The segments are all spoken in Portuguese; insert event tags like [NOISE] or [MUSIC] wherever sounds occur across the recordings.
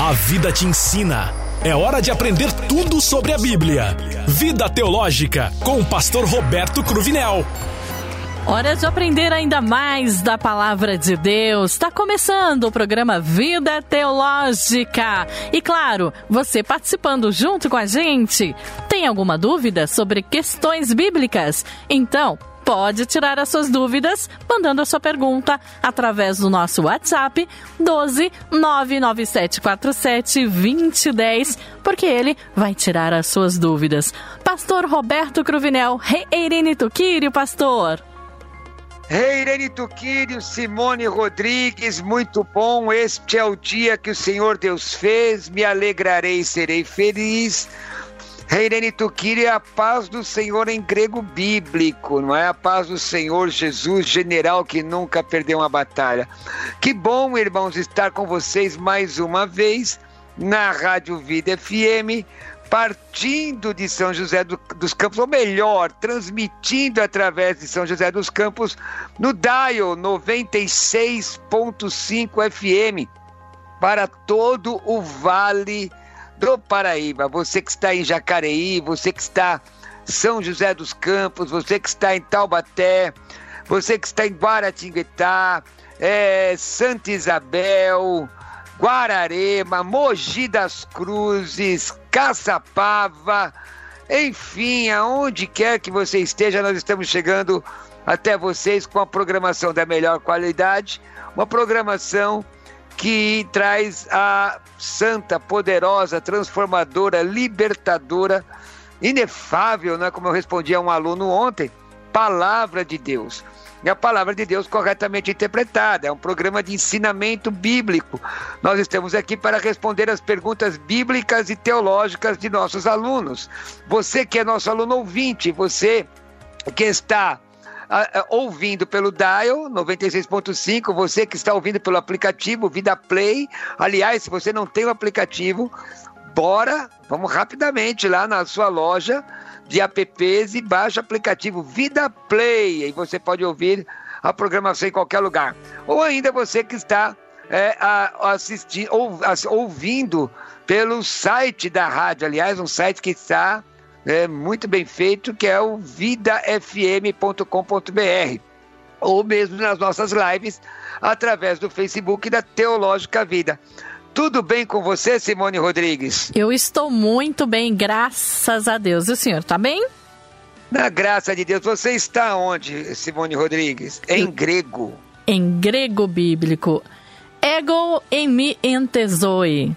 A vida te ensina. É hora de aprender tudo sobre a Bíblia. Vida Teológica, com o pastor Roberto Cruvinel. Hora de aprender ainda mais da palavra de Deus. Está começando o programa Vida Teológica. E claro, você participando junto com a gente. Tem alguma dúvida sobre questões bíblicas? Então, pode tirar as suas dúvidas mandando a sua pergunta através do nosso WhatsApp 12 99747 2010, porque ele vai tirar as suas dúvidas. Pastor Roberto Cruvinel, Rei Irene Tuquírio, pastor. Rei Irene Tuquírio, Simone Rodrigues, muito bom. Este é o dia que o Senhor Deus fez, me alegrarei e serei feliz. Reirene Tukiri é a paz do Senhor em grego bíblico, não é a paz do Senhor Jesus, general que nunca perdeu uma batalha. Que bom, irmãos, estar com vocês mais uma vez na Rádio Vida FM, partindo de São José do, dos Campos, ou melhor, transmitindo através de São José dos Campos no Dial 96.5 FM para todo o Vale do Paraíba, você que está em Jacareí, você que está São José dos Campos, você que está em Taubaté, você que está em Guaratinguetá, é, Santa Isabel, Guararema, Mogi das Cruzes, Caçapava, enfim, aonde quer que você esteja, nós estamos chegando até vocês com a programação da melhor qualidade, uma programação que traz a santa, poderosa, transformadora, libertadora, inefável, né? como eu respondi a um aluno ontem, palavra de Deus. E a palavra de Deus corretamente interpretada. É um programa de ensinamento bíblico. Nós estamos aqui para responder as perguntas bíblicas e teológicas de nossos alunos. Você que é nosso aluno ouvinte, você que está ouvindo pelo Dial 96.5, você que está ouvindo pelo aplicativo Vida Play. Aliás, se você não tem o aplicativo, bora, vamos rapidamente lá na sua loja de apps e baixa o aplicativo Vida Play. E você pode ouvir a programação em qualquer lugar. Ou ainda você que está é, ou, ouvindo pelo site da rádio, aliás, um site que está é, muito bem feito, que é o vidafm.com.br, ou mesmo nas nossas lives através do Facebook da Teológica Vida. Tudo bem com você, Simone Rodrigues? Eu estou muito bem, graças a Deus. E o senhor está bem? Na graça de Deus. Você está onde, Simone Rodrigues? Em grego. Em grego bíblico. Ego emi entezoi.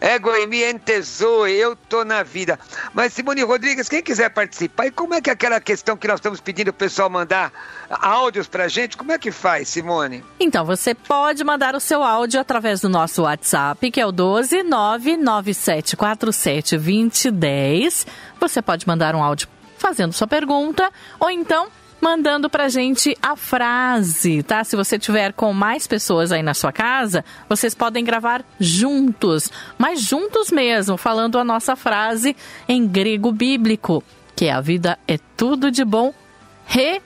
Ego em mim entesoe, eu tô na vida. Mas Simone Rodrigues, quem quiser participar, e como é que é aquela questão que nós estamos pedindo o pessoal mandar áudios pra gente, como é que faz, Simone? Então, você pode mandar o seu áudio através do nosso WhatsApp, que é o 12 99747 2010. Você pode mandar um áudio fazendo sua pergunta, ou então mandando pra gente a frase, tá? Se você tiver com mais pessoas aí na sua casa, vocês podem gravar juntos, mas juntos mesmo, falando a nossa frase em grego bíblico, que é a vida é tudo de bom. Re,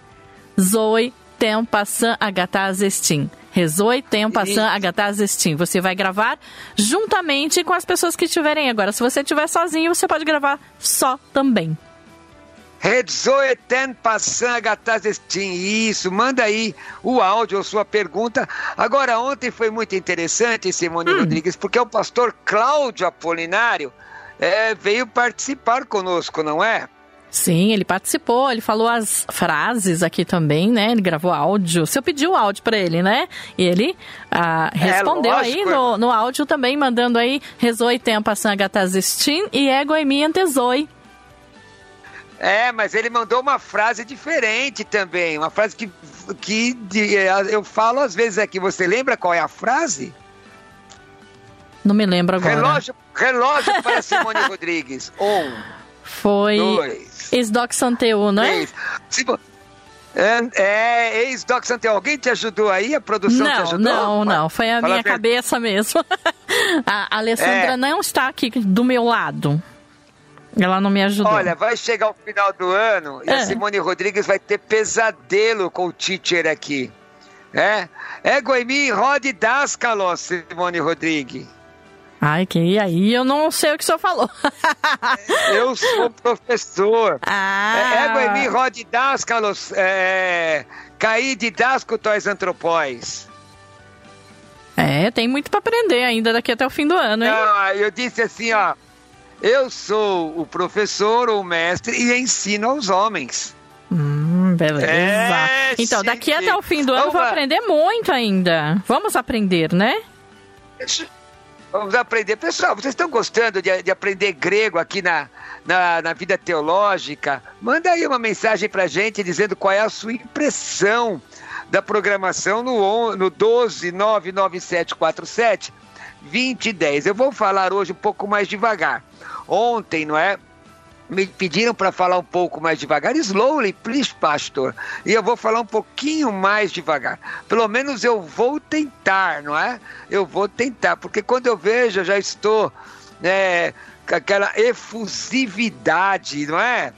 zoe, tem passan agatazestim. Rezoi, tem passan agatazestim. Você vai gravar juntamente com as pessoas que estiverem agora. Se você estiver sozinho, você pode gravar só também. Redzoeten Passanga Tazestim. Isso, manda aí o áudio ou sua pergunta. Agora, ontem foi muito interessante, Simone hum. Rodrigues, porque o pastor Cláudio Apolinário é, veio participar conosco, não é? Sim, ele participou, ele falou as frases aqui também, né? Ele gravou áudio. Você pediu o áudio para ele, né? E ele ah, é, respondeu é, aí no, no áudio também, mandando aí Rezoi Tempa Sangatazestim e Ego Emi Antezoi. É, mas ele mandou uma frase diferente também. Uma frase que, que de, eu falo às vezes aqui. Você lembra qual é a frase? Não me lembro agora. Relógio, relógio para Simone [LAUGHS] Rodrigues. Um. Foi. Dois. Ex-Doc Santeu, não é? É, é ex-Doc Santeu. Alguém te ajudou aí? A produção não, te ajudou? Não, não. Foi a Fala minha cabeça mesmo. [LAUGHS] a Alessandra é. não está aqui do meu lado. Ela não me ajudou. Olha, vai chegar o final do ano e a é. Simone Rodrigues vai ter pesadelo com o teacher aqui. É? Ego em mim, rode das calos, Simone Rodrigues. Ai, que aí eu não sei o que o senhor falou. [LAUGHS] eu sou professor. Ah. Ego em mim, rod dáscalos, é, caí didasco tois antropóis. É, tem muito para aprender ainda daqui até o fim do ano, hein? Não, eu disse assim, ó. Eu sou o professor ou mestre e ensino aos homens. Hum, beleza. É, então, daqui chique. até o fim do ano eu vou aprender muito ainda. Vamos aprender, né? Vamos aprender. Pessoal, vocês estão gostando de, de aprender grego aqui na, na, na, vida teológica? Manda aí uma mensagem pra gente dizendo qual é a sua impressão da programação no, no 12 99747 2010. Eu vou falar hoje um pouco mais devagar. Ontem, não é? Me pediram para falar um pouco mais devagar. Slowly, please, pastor. E eu vou falar um pouquinho mais devagar. Pelo menos eu vou tentar, não é? Eu vou tentar, porque quando eu vejo, eu já estou é, com aquela efusividade, não é?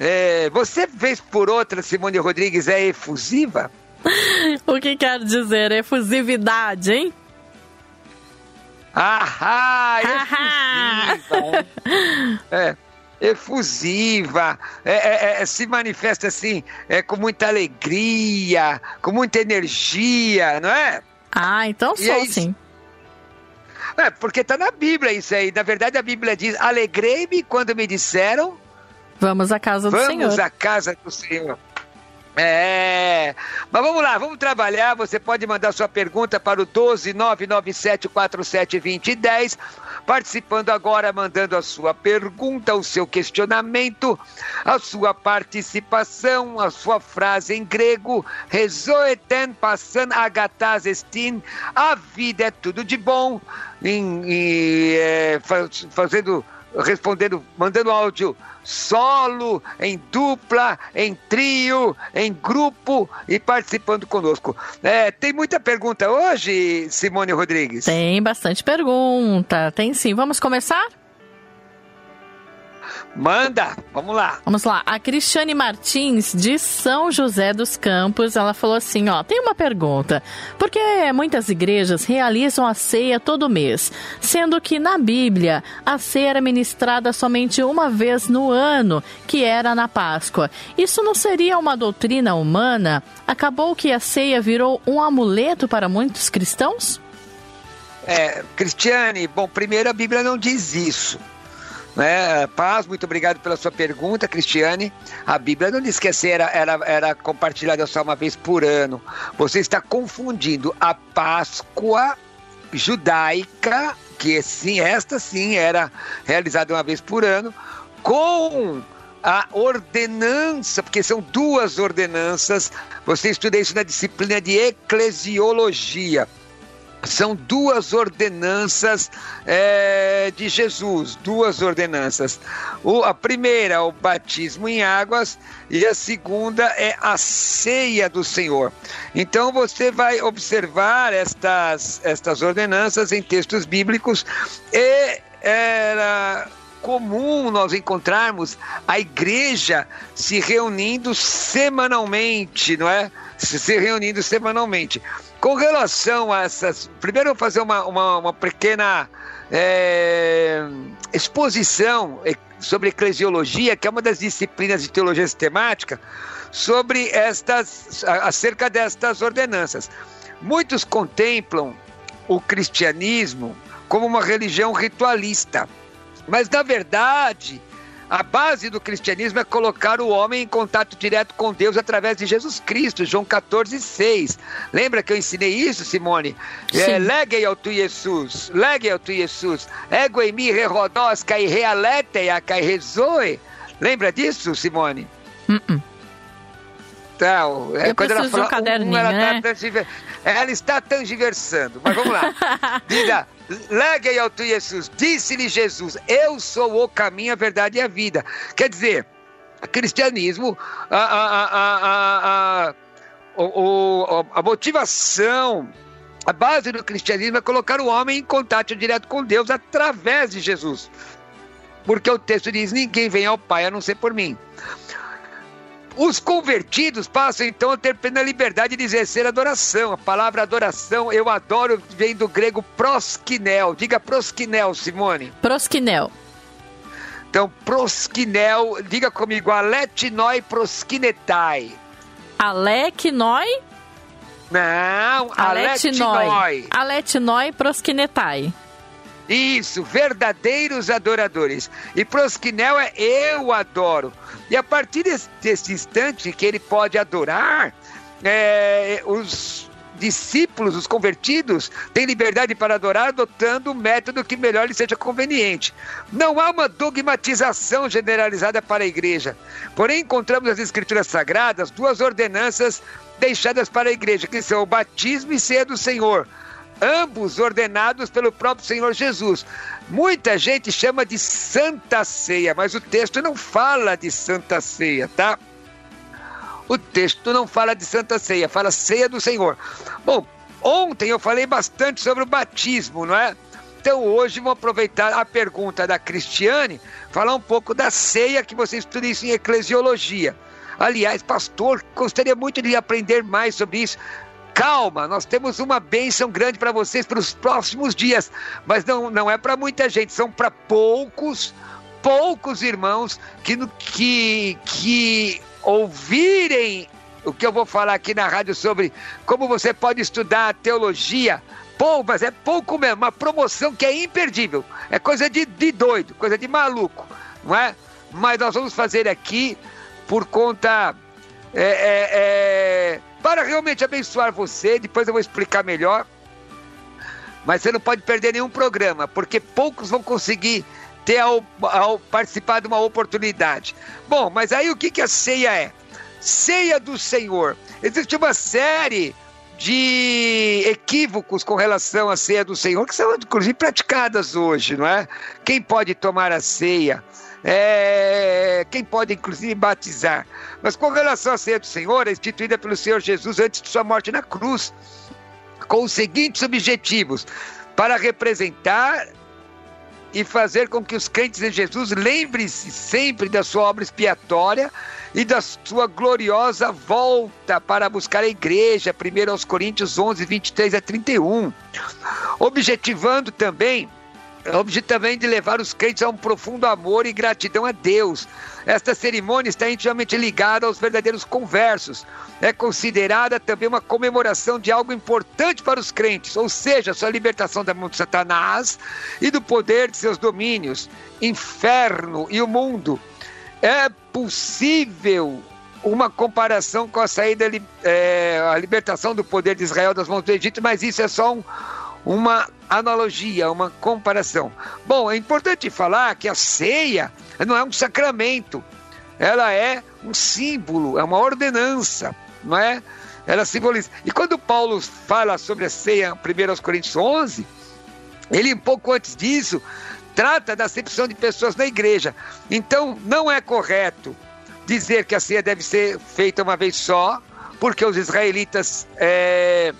é? Você, vez por outra, Simone Rodrigues, é efusiva? [LAUGHS] o que quer dizer efusividade, hein? Ahá, efusiva. é, efusiva, é, é, é, se manifesta assim, é, com muita alegria, com muita energia, não é? Ah, então sou aí, sim. É, porque tá na Bíblia isso aí. Na verdade, a Bíblia diz: Alegrei-me quando me disseram. Vamos à casa do Vamos Senhor. Vamos à casa do Senhor. É, mas vamos lá, vamos trabalhar. Você pode mandar sua pergunta para o 12997472010, participando agora, mandando a sua pergunta, o seu questionamento, a sua participação, a sua frase em grego, rezoeten passan agatas estin, a vida é tudo de bom, em, em, é, fazendo, respondendo, mandando áudio solo, em dupla, em trio, em grupo e participando conosco. É, tem muita pergunta hoje, Simone Rodrigues? Tem bastante pergunta. Tem sim. Vamos começar? Manda, vamos lá. Vamos lá. A Cristiane Martins, de São José dos Campos, ela falou assim: ó, tem uma pergunta. Por que muitas igrejas realizam a ceia todo mês, sendo que na Bíblia a ceia era ministrada somente uma vez no ano, que era na Páscoa? Isso não seria uma doutrina humana? Acabou que a ceia virou um amuleto para muitos cristãos? É, Cristiane, bom, primeiro a Bíblia não diz isso. Né? Paz, muito obrigado pela sua pergunta, Cristiane. A Bíblia não diz que era, era, era compartilhada só uma vez por ano. Você está confundindo a Páscoa judaica, que sim, esta sim era realizada uma vez por ano, com a ordenança, porque são duas ordenanças. Você estuda isso na disciplina de eclesiologia são duas ordenanças é, de Jesus, duas ordenanças. O, a primeira é o batismo em águas e a segunda é a ceia do Senhor. Então você vai observar estas, estas ordenanças em textos bíblicos e era comum nós encontrarmos a igreja se reunindo semanalmente, não é? Se reunindo semanalmente. Com relação a essas. Primeiro, eu vou fazer uma, uma, uma pequena é, exposição sobre eclesiologia, que é uma das disciplinas de teologia sistemática, sobre estas. acerca destas ordenanças. Muitos contemplam o cristianismo como uma religião ritualista, mas na verdade a base do cristianismo é colocar o homem em contato direto com Deus através de Jesus Cristo, João 14, 6. Lembra que eu ensinei isso, Simone? É, Legue ao tu Jesus, legue ao tu Jesus, ego em mim rerodós, cai realeteia, cai rezoe. Lembra disso, Simone? Uh -uh. Então, é, eu quando ela fala, um caderninho, um, ela, né? tá ela está tangiversando. Mas vamos lá. [LAUGHS] Diga, Legue ao tu Jesus. Disse-lhe Jesus: Eu sou o caminho, a verdade e a vida. Quer dizer, cristianismo, a, a, a, a, a motivação, a base do cristianismo é colocar o homem em contato direto com Deus através de Jesus. Porque o texto diz: Ninguém vem ao Pai a não ser por mim. Os convertidos passam então a ter plena liberdade de exercer adoração. A palavra adoração, eu adoro, vem do grego proskinel. Diga proskinel, Simone. Proskinel. Então, proskinel, diga comigo, aletinoi proskinetai. Alekinoi? Não, Aletinoi. aletinoi. Proskinetai. Isso, verdadeiros adoradores. E proskinel é eu adoro. E a partir desse, desse instante que ele pode adorar, é, os discípulos, os convertidos, têm liberdade para adorar adotando o método que melhor lhe seja conveniente. Não há uma dogmatização generalizada para a igreja. Porém, encontramos nas Escrituras Sagradas duas ordenanças deixadas para a igreja, que são o batismo e ceia do Senhor ambos ordenados pelo próprio Senhor Jesus. Muita gente chama de Santa Ceia, mas o texto não fala de Santa Ceia, tá? O texto não fala de Santa Ceia, fala Ceia do Senhor. Bom, ontem eu falei bastante sobre o batismo, não é? Então hoje vou aproveitar a pergunta da Cristiane, falar um pouco da ceia que você estuda isso em eclesiologia. Aliás, pastor, gostaria muito de aprender mais sobre isso. Calma, nós temos uma bênção grande para vocês para os próximos dias, mas não, não é para muita gente, são para poucos, poucos irmãos que, que, que ouvirem o que eu vou falar aqui na rádio sobre como você pode estudar teologia. Pô, mas é pouco mesmo, uma promoção que é imperdível. É coisa de, de doido, coisa de maluco, não é? Mas nós vamos fazer aqui por conta. É, é, é, para realmente abençoar você, depois eu vou explicar melhor. Mas você não pode perder nenhum programa, porque poucos vão conseguir ter ao, ao participar de uma oportunidade. Bom, mas aí o que, que a ceia é? Ceia do Senhor. Existe uma série de equívocos com relação à ceia do Senhor, que são inclusive praticadas hoje, não é? Quem pode tomar a ceia? É, quem pode inclusive batizar? Mas com relação à ceia do Senhor, é instituída pelo Senhor Jesus antes de sua morte na cruz, com os seguintes objetivos: para representar e fazer com que os crentes em Jesus lembrem-se sempre da sua obra expiatória e da sua gloriosa volta para buscar a igreja, 1 aos Coríntios 11, 23 a 31. Objetivando também objetivo também de levar os crentes a um profundo amor e gratidão a Deus. Esta cerimônia está intimamente ligada aos verdadeiros conversos. É considerada também uma comemoração de algo importante para os crentes, ou seja, sua libertação da mão de Satanás e do poder de seus domínios, inferno e o mundo. É possível uma comparação com a saída, é, a libertação do poder de Israel das mãos do Egito, mas isso é só um, uma analogia, uma comparação. Bom, é importante falar que a ceia não é um sacramento, ela é um símbolo, é uma ordenança, não é? Ela simboliza. E quando Paulo fala sobre a ceia, 1 Coríntios 11, ele um pouco antes disso trata da acepção de pessoas na igreja. Então, não é correto dizer que a ceia deve ser feita uma vez só, porque os israelitas é,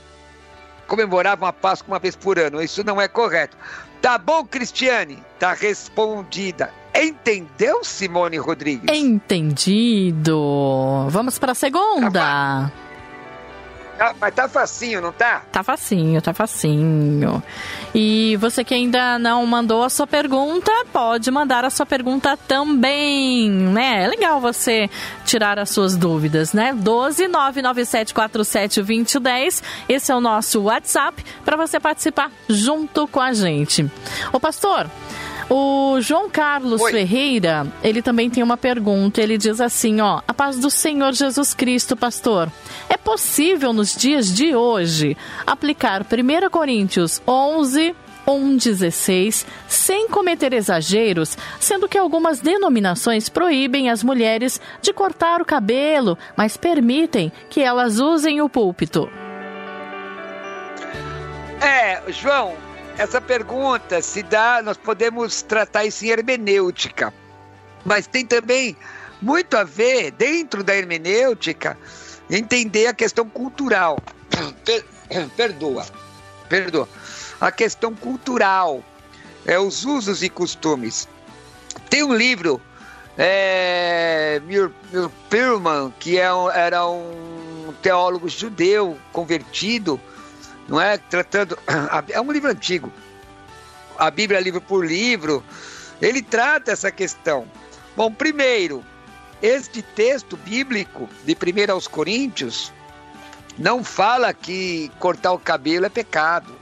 comemoravam a Páscoa uma vez por ano. Isso não é correto. Tá bom, Cristiane? Tá respondida. Entendeu, Simone Rodrigues? Entendido. Vamos para a segunda. Tá, mas tá facinho, não tá? Tá facinho, tá facinho. E você que ainda não mandou a sua pergunta, pode mandar a sua pergunta também, né? É legal você tirar as suas dúvidas, né? 12 99747 2010. Esse é o nosso WhatsApp para você participar junto com a gente. Ô pastor, o João Carlos Oi. Ferreira, ele também tem uma pergunta. Ele diz assim, ó: "A paz do Senhor Jesus Cristo, pastor. É possível nos dias de hoje aplicar 1 Coríntios 11 1,16, sem cometer exageros, sendo que algumas denominações proíbem as mulheres de cortar o cabelo, mas permitem que elas usem o púlpito. É, João, essa pergunta se dá, nós podemos tratar isso em hermenêutica, mas tem também muito a ver, dentro da hermenêutica, entender a questão cultural. [COUGHS] Per, [COUGHS] perdoa, perdoa. A questão cultural, é, os usos e costumes. Tem um livro é, Pirman, que é era um teólogo judeu convertido, não é? Tratando. [CLEARS THROAT] É um livro antigo. A Bíblia, livro por livro, ele trata essa questão. Bom, primeiro, este texto bíblico de 1 aos Coríntios não fala que cortar o cabelo é pecado.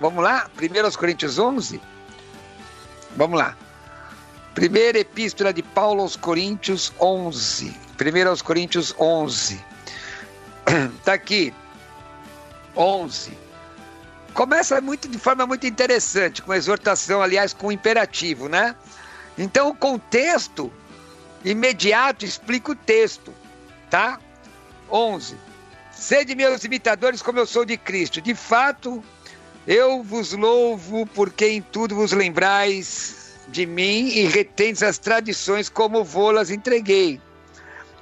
Vamos lá? 1 aos Coríntios 11? Vamos lá. Primeira epístola de Paulo aos Coríntios 11. 1 aos Coríntios 11. Está [CLEARS THROAT] aqui. 11. Começa muito de forma muito interessante, com exortação, aliás, com imperativo, né? Então, o contexto imediato explica o texto, tá? 11. Sede meus imitadores como eu sou de Cristo. De fato, eu vos louvo porque em tudo vos lembrais de mim e retendes as tradições como vou-las entreguei.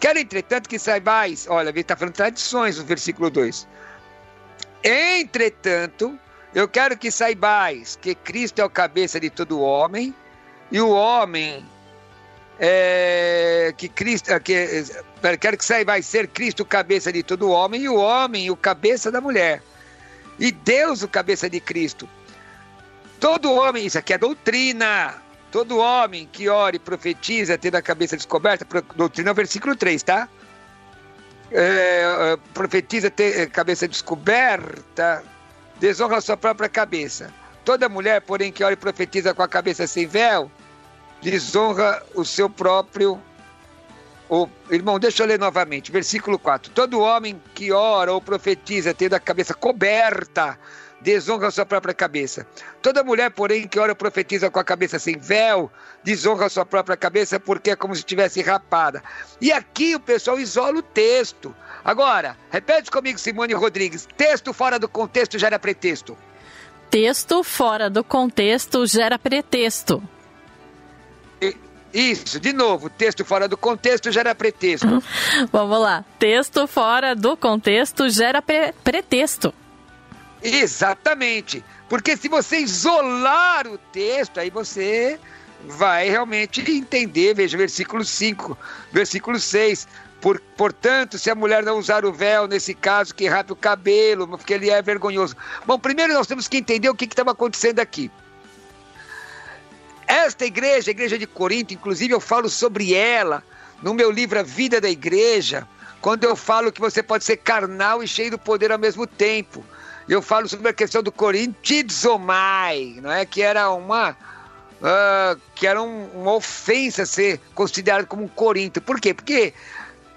Quero, entretanto, que saibais, olha, ele está falando tradições no versículo 2. Entretanto, eu quero que saibais que Cristo é o cabeça de todo homem e o homem é, que Cristo, é, que, é, quero que saiba, vai ser Cristo o cabeça de todo homem e o homem o cabeça da mulher. E Deus o cabeça de Cristo. Todo homem, isso aqui é doutrina. Todo homem que ore profetiza tendo a cabeça descoberta, doutrina é o versículo 3, tá? É, é, profetiza ter é, cabeça descoberta, desonra sua própria cabeça. Toda mulher, porém, que ora e profetiza com a cabeça sem véu, desonra o seu próprio. O, irmão, deixa eu ler novamente, versículo 4. Todo homem que ora ou profetiza tendo a cabeça coberta, desonra sua própria cabeça. Toda mulher, porém, que ora ou profetiza com a cabeça sem véu, desonra a sua própria cabeça porque é como se estivesse rapada. E aqui o pessoal isola o texto. Agora, repete comigo, Simone Rodrigues: texto fora do contexto gera pretexto. Texto fora do contexto gera pretexto. Isso, de novo, texto fora do contexto gera pretexto. [LAUGHS] Vamos lá. Texto fora do contexto gera pre pretexto. Exatamente. Porque se você isolar o texto, aí você vai realmente entender. Veja, versículo 5, versículo 6. Por, portanto, se a mulher não usar o véu, nesse caso, que rape o cabelo, porque ele é vergonhoso. Bom, primeiro nós temos que entender o que estava acontecendo aqui. Esta igreja, a igreja de Corinto, inclusive eu falo sobre ela no meu livro A Vida da Igreja, quando eu falo que você pode ser carnal e cheio do poder ao mesmo tempo. Eu falo sobre a questão do corintizomai, não é? Que era uma uh, que era um, uma ofensa ser considerado como um Corinto. Por quê? Porque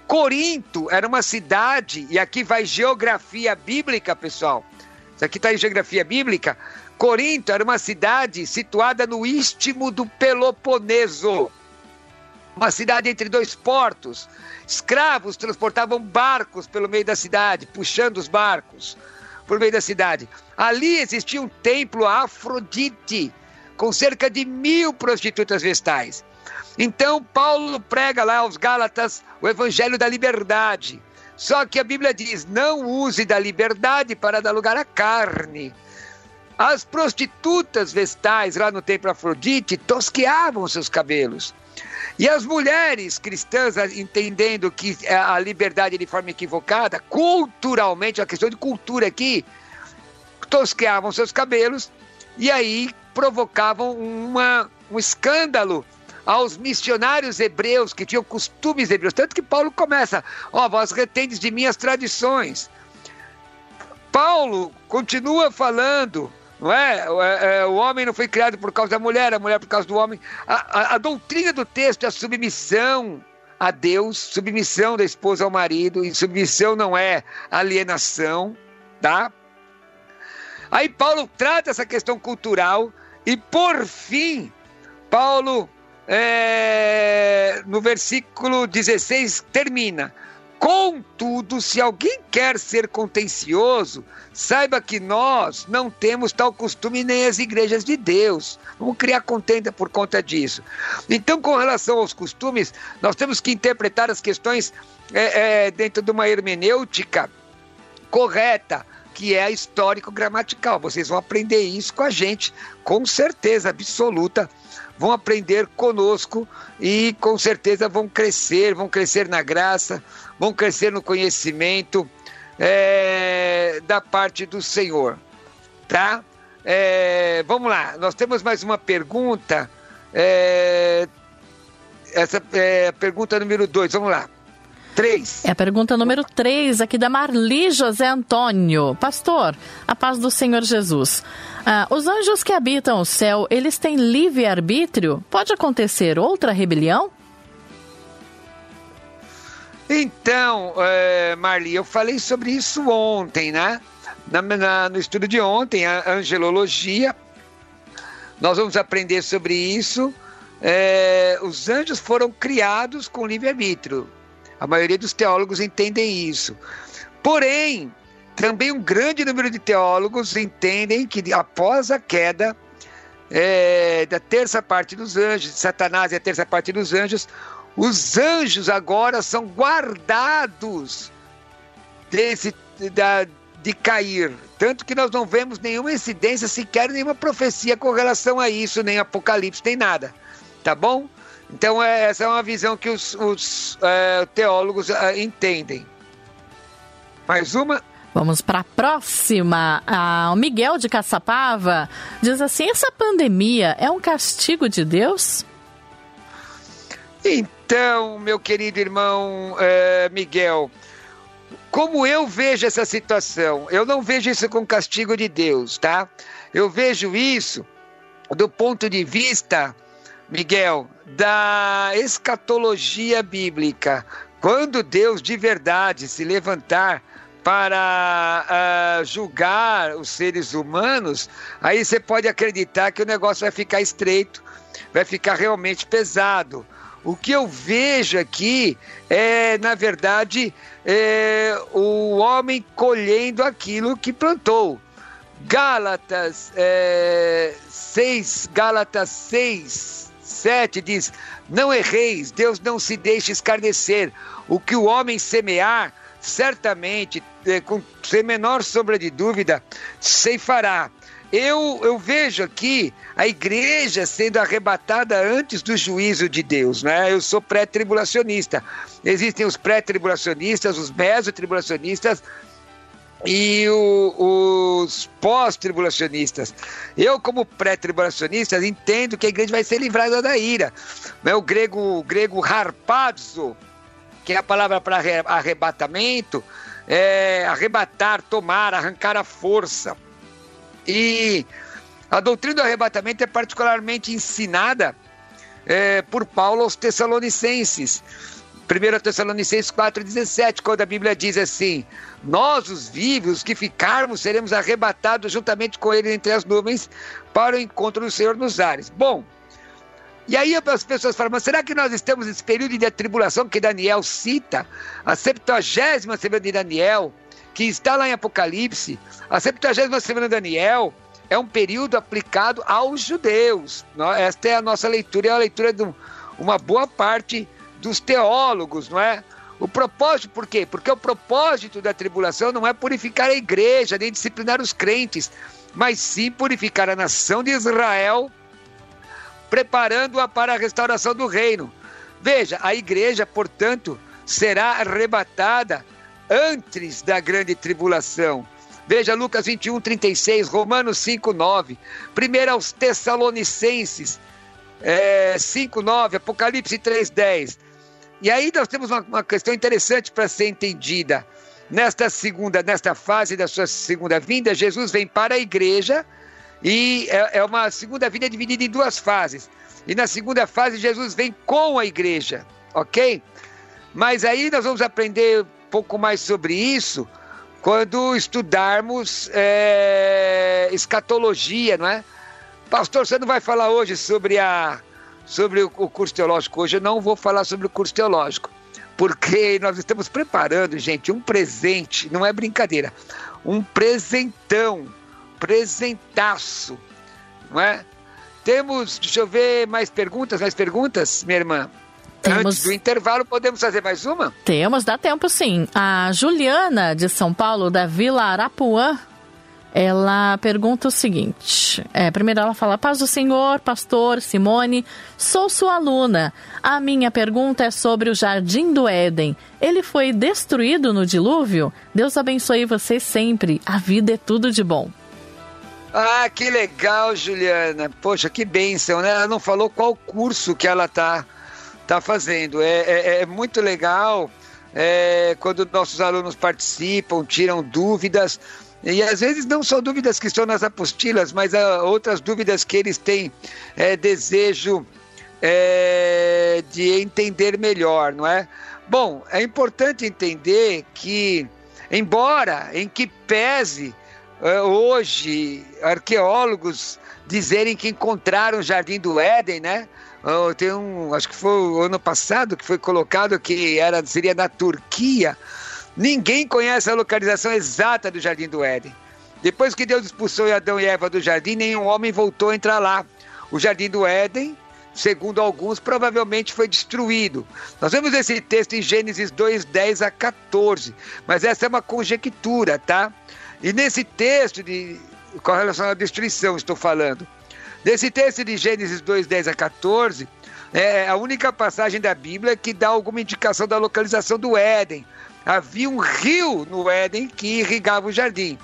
Corinto era uma cidade, e aqui vai geografia bíblica, pessoal. Isso aqui está em geografia bíblica. Corinto era uma cidade situada no istmo do Peloponeso, uma cidade entre dois portos. Escravos transportavam barcos pelo meio da cidade, puxando os barcos por meio da cidade. Ali existia um templo a Afrodite, com cerca de mil prostitutas vestais. Então, Paulo prega lá aos Gálatas o evangelho da liberdade. Só que a Bíblia diz: não use da liberdade para dar lugar à carne. As prostitutas vestais lá no templo Afrodite tosqueavam seus cabelos. E as mulheres cristãs, entendendo que a liberdade é de forma equivocada, culturalmente, a questão de cultura aqui, tosqueavam seus cabelos e aí provocavam uma, um escândalo aos missionários hebreus que tinham costumes hebreus. Tanto que Paulo começa: Ó, oh, vós retendes de mim as tradições. Paulo continua falando não é? é? O homem não foi criado por causa da mulher, a mulher por causa do homem. A, a, a doutrina do texto é a submissão a Deus, submissão da esposa ao marido, e submissão não é alienação, tá? Aí Paulo trata essa questão cultural e, por fim, Paulo, é, no versículo 16, termina. Contudo, se alguém quer ser contencioso, saiba que nós não temos tal costume nem as igrejas de Deus. Vamos criar contenda por conta disso. Então, com relação aos costumes, nós temos que interpretar as questões é, é, dentro de uma hermenêutica correta, que é histórico-gramatical. Vocês vão aprender isso com a gente, com certeza absoluta. Vão aprender conosco e com certeza vão crescer, vão crescer na graça, vão crescer no conhecimento é, da parte do Senhor. Tá? É, vamos lá, nós temos mais uma pergunta. É, essa é a pergunta número 2, vamos lá. 3. É a pergunta número 3 aqui da Marli José Antônio. Pastor, a paz do Senhor Jesus. Ah, os anjos que habitam o céu, eles têm livre-arbítrio? Pode acontecer outra rebelião? Então, é, Marli, eu falei sobre isso ontem, né? Na, na, no estudo de ontem, a angelologia. Nós vamos aprender sobre isso. É, os anjos foram criados com livre-arbítrio. A maioria dos teólogos entendem isso. Porém, também um grande número de teólogos entendem que após a queda é, da terça parte dos anjos, de Satanás e a terça parte dos anjos, os anjos agora são guardados desse, da, de cair. Tanto que nós não vemos nenhuma incidência, sequer nenhuma profecia com relação a isso, nem Apocalipse, nem nada. Tá bom? Então, é, essa é uma visão que os, os é, teólogos é, entendem. Mais uma? Vamos para a próxima. Ah, o Miguel de Caçapava diz assim: essa pandemia é um castigo de Deus? Então, meu querido irmão é, Miguel, como eu vejo essa situação, eu não vejo isso com castigo de Deus, tá? Eu vejo isso do ponto de vista Miguel, da escatologia bíblica. Quando Deus de verdade se levantar para uh, julgar os seres humanos, aí você pode acreditar que o negócio vai ficar estreito, vai ficar realmente pesado. O que eu vejo aqui é, na verdade, é, o homem colhendo aquilo que plantou. Gálatas é, 6, Gálatas 6, 7 diz: Não erreis, Deus não se deixe escarnecer. O que o homem semear, certamente, é, com sem menor sombra de dúvida, ceifará. Eu, eu vejo aqui a igreja sendo arrebatada antes do juízo de Deus, né? Eu sou pré-tribulacionista. Existem os pré-tribulacionistas, os mesotribulacionistas, e o, os pós-tribulacionistas. Eu, como pré-tribulacionista, entendo que a igreja vai ser livrada da ira. Né? O grego, o grego harpazo, que é a palavra para arrebatamento, é arrebatar, tomar, arrancar a força. E a doutrina do arrebatamento é particularmente ensinada é, por Paulo aos Tessalonicenses. 1 Tessalonicenses 4,17, quando a Bíblia diz assim: Nós, os vivos, que ficarmos, seremos arrebatados juntamente com ele entre as nuvens para o encontro do Senhor nos ares. Bom, e aí as pessoas falam, mas será que nós estamos nesse período de tribulação que Daniel cita? A 70 semana de Daniel, que está lá em Apocalipse, a 70 semana de Daniel é um período aplicado aos judeus. Esta é a nossa leitura, é a leitura de uma boa parte dos teólogos, não é? O propósito, por quê? Porque o propósito da tribulação não é purificar a igreja, nem disciplinar os crentes, mas sim purificar a nação de Israel, preparando-a para a restauração do reino. Veja, a igreja, portanto, será arrebatada antes da grande tribulação. Veja Lucas 21, 36, Romanos 5, 9. Primeiro aos Tessalonicenses é, 5, 9, Apocalipse 3, 10. E aí nós temos uma, uma questão interessante para ser entendida. Nesta segunda, nesta fase da sua segunda vinda, Jesus vem para a igreja e é, é uma segunda vinda dividida em duas fases. E na segunda fase, Jesus vem com a igreja, ok? Mas aí nós vamos aprender pouco mais sobre isso quando estudarmos é, escatologia, não é? Pastor, você não vai falar hoje sobre a sobre o, curso teológico hoje. Eu não vou falar sobre o curso teológico, porque nós estamos preparando, gente, um presente, não é brincadeira, um presentão, presentaço, não é? Temos, deixa eu ver, mais perguntas, mais perguntas, minha irmã? Temos... Antes do intervalo, podemos fazer mais uma? Temos, dá tempo sim. A Juliana, de São Paulo, da Vila Arapuã, Ela pergunta o seguinte: é, primeiro ela fala, Paz do Senhor, pastor Simone, sou sua aluna. A minha pergunta é sobre o Jardim do Éden. Ele foi destruído no dilúvio? Deus abençoe você sempre. A vida é tudo de bom. Ah, que legal, Juliana. Poxa, que bênção, né? Ela não falou qual curso que ela tá, tá fazendo. É, é, é muito legal é, quando nossos alunos participam, tiram dúvidas. E às vezes não são dúvidas que estão nas apostilas, mas uh, outras dúvidas que eles têm é, desejo é, de entender melhor, não é? Bom, é importante entender que, embora em que pese uh, hoje arqueólogos dizerem que encontraram o Jardim do Éden, né? Uh, tem um, acho que foi o ano passado que foi colocado que era seria na Turquia. Ninguém conhece a localização exata do Jardim do Éden. Depois que Deus expulsou Adão e Eva do jardim, nenhum homem voltou a entrar lá. O Jardim do Éden, segundo alguns, provavelmente foi destruído. Nós vemos esse texto em Gênesis 2, 10 a 14, mas essa é uma conjectura, tá? E nesse texto, de, com relação à destruição, estou falando, nesse texto de Gênesis 2, 10 a 14, é a única passagem da Bíblia que dá alguma indicação da localização do Éden havia um rio no Éden que irrigava o jardim.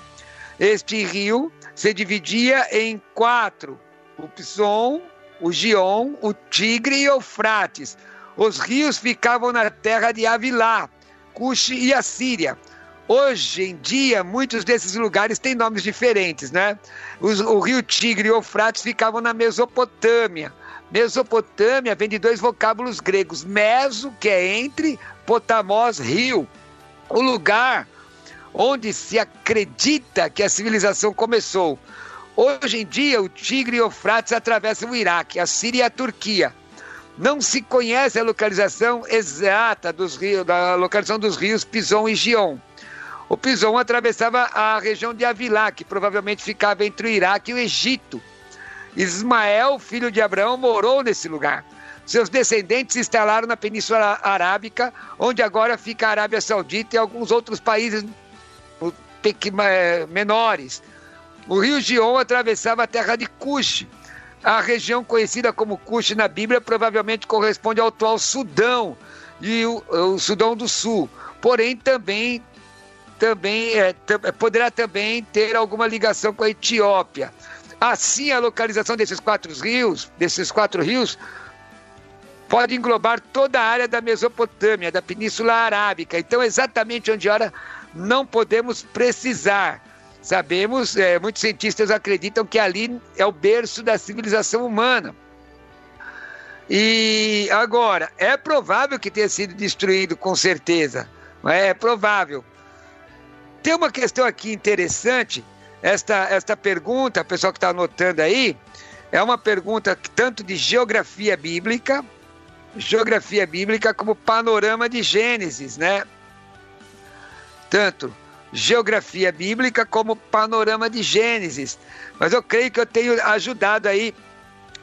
Este rio se dividia em quatro: o Pison, o Gion, o Tigre e o Eufrates. Os rios ficavam na terra de Avilá, Cuxi e Assíria. Hoje em dia, muitos desses lugares têm nomes diferentes, né? Os, o rio Tigre e o Eufrates ficavam na Mesopotâmia. Mesopotâmia vem de dois vocábulos gregos: meso, que é entre, potamos, rio o lugar onde se acredita que a civilização começou. Hoje em dia, o Tigre e o Eufrates atravessam o Iraque, a Síria e a Turquia. Não se conhece a localização exata dos rios, da localização dos rios Pison e Gion. O Pison atravessava a região de Avilá, que provavelmente ficava entre o Iraque e o Egito. Ismael, filho de Abraão, morou nesse lugar. Seus descendentes se instalaram na Península Arábica, onde agora fica a Arábia Saudita e alguns outros países menores. O rio Gion atravessava a terra de Cush. A região conhecida como Cush na Bíblia provavelmente corresponde ao atual Sudão e o, o Sudão do Sul. Porém, também, também é, poderá também ter alguma ligação com a Etiópia. Assim, a localização desses quatro rios, desses quatro rios, pode englobar toda a área da Mesopotâmia, da Península Arábica. Então, exatamente onde ora não podemos precisar. Sabemos, é, muitos cientistas acreditam que ali é o berço da civilização humana. E agora, é provável que tenha sido destruído, com certeza. É, é provável. Tem uma questão aqui interessante. Esta, esta pergunta, pessoal que está anotando aí, é uma pergunta tanto de geografia bíblica, geografia bíblica como panorama de Gênesis, né? Tanto geografia bíblica como panorama de Gênesis. Mas eu creio que eu tenho ajudado aí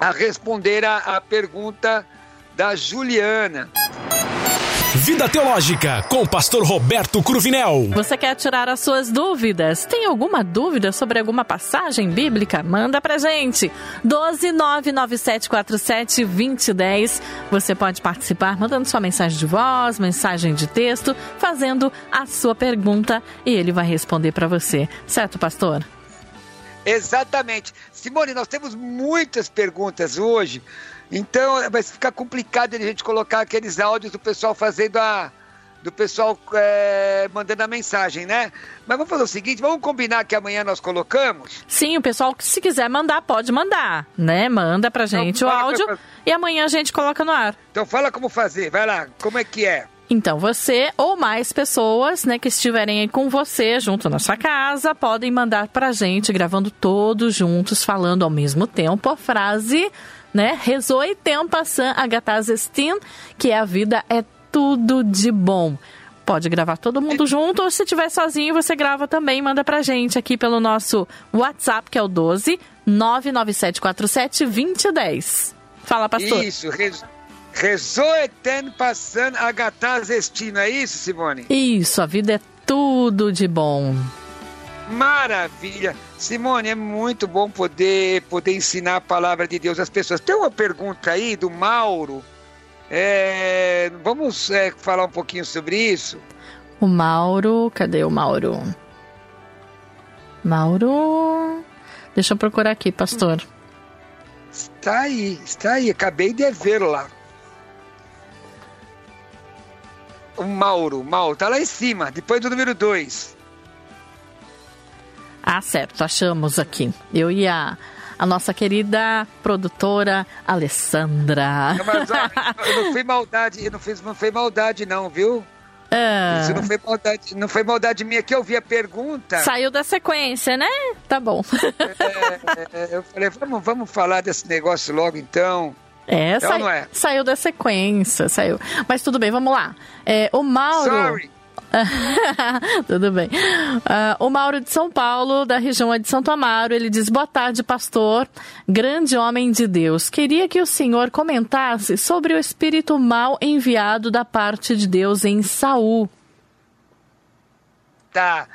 a responder a, a pergunta da Juliana. Vida Teológica, com o pastor Roberto Cruvinel. Você quer tirar as suas dúvidas? Tem alguma dúvida sobre alguma passagem bíblica? Manda pra gente. 12997472010. Você pode participar mandando sua mensagem de voz, mensagem de texto, fazendo a sua pergunta e ele vai responder para você. Certo, pastor? Exatamente. Simone, nós temos muitas perguntas hoje então vai ficar complicado a gente colocar aqueles áudios do pessoal fazendo a. do pessoal é, mandando a mensagem, né? Mas vamos fazer o seguinte, vamos combinar que amanhã nós colocamos? Sim, o pessoal que se quiser mandar, pode mandar, né? Manda pra gente então, o áudio pra... e amanhã a gente coloca no ar. Então fala como fazer, vai lá, como é que é? Então, você ou mais pessoas, né, que estiverem aí com você, junto na sua casa, podem mandar pra gente, gravando todos juntos, falando ao mesmo tempo a frase né? Rezoi tempasan agatazestin, que é a vida é tudo de bom. Pode gravar todo mundo junto, ou se estiver sozinho, você grava também, manda pra gente aqui pelo nosso WhatsApp, que é o 12 99747 2010. Fala, pastor. Isso, rezoi tempasan agatazestin, é isso, Simone? Isso, a vida é tudo de bom. Maravilha. Simone, é muito bom poder, poder ensinar a palavra de Deus às pessoas. Tem uma pergunta aí do Mauro. É, vamos é, falar um pouquinho sobre isso? O Mauro, cadê o Mauro? Mauro. Deixa eu procurar aqui, pastor. Está aí, está aí. Acabei de vê-lo lá. O Mauro, Mauro, tá lá em cima, depois do número 2. Ah, certo, achamos aqui. Eu e a, a nossa querida produtora Alessandra. Não, mas, ó, eu não fui maldade, eu não fiz, não foi maldade não, viu? Ah, Isso não foi maldade, não foi maldade minha que eu vi a pergunta. Saiu da sequência, né? Tá bom. É, é, eu falei, vamos, vamos falar desse negócio logo então. É, É sai- não é? saiu da sequência, saiu. Mas tudo bem, vamos lá. É, o Mauro. Sorry. [LAUGHS] Tudo bem. Ah, o Mauro de São Paulo, da região de Santo Amaro, ele diz: Boa tarde, pastor, grande homem de Deus. Queria que o senhor comentasse sobre o espírito mal enviado da parte de Deus em Saul. Tá.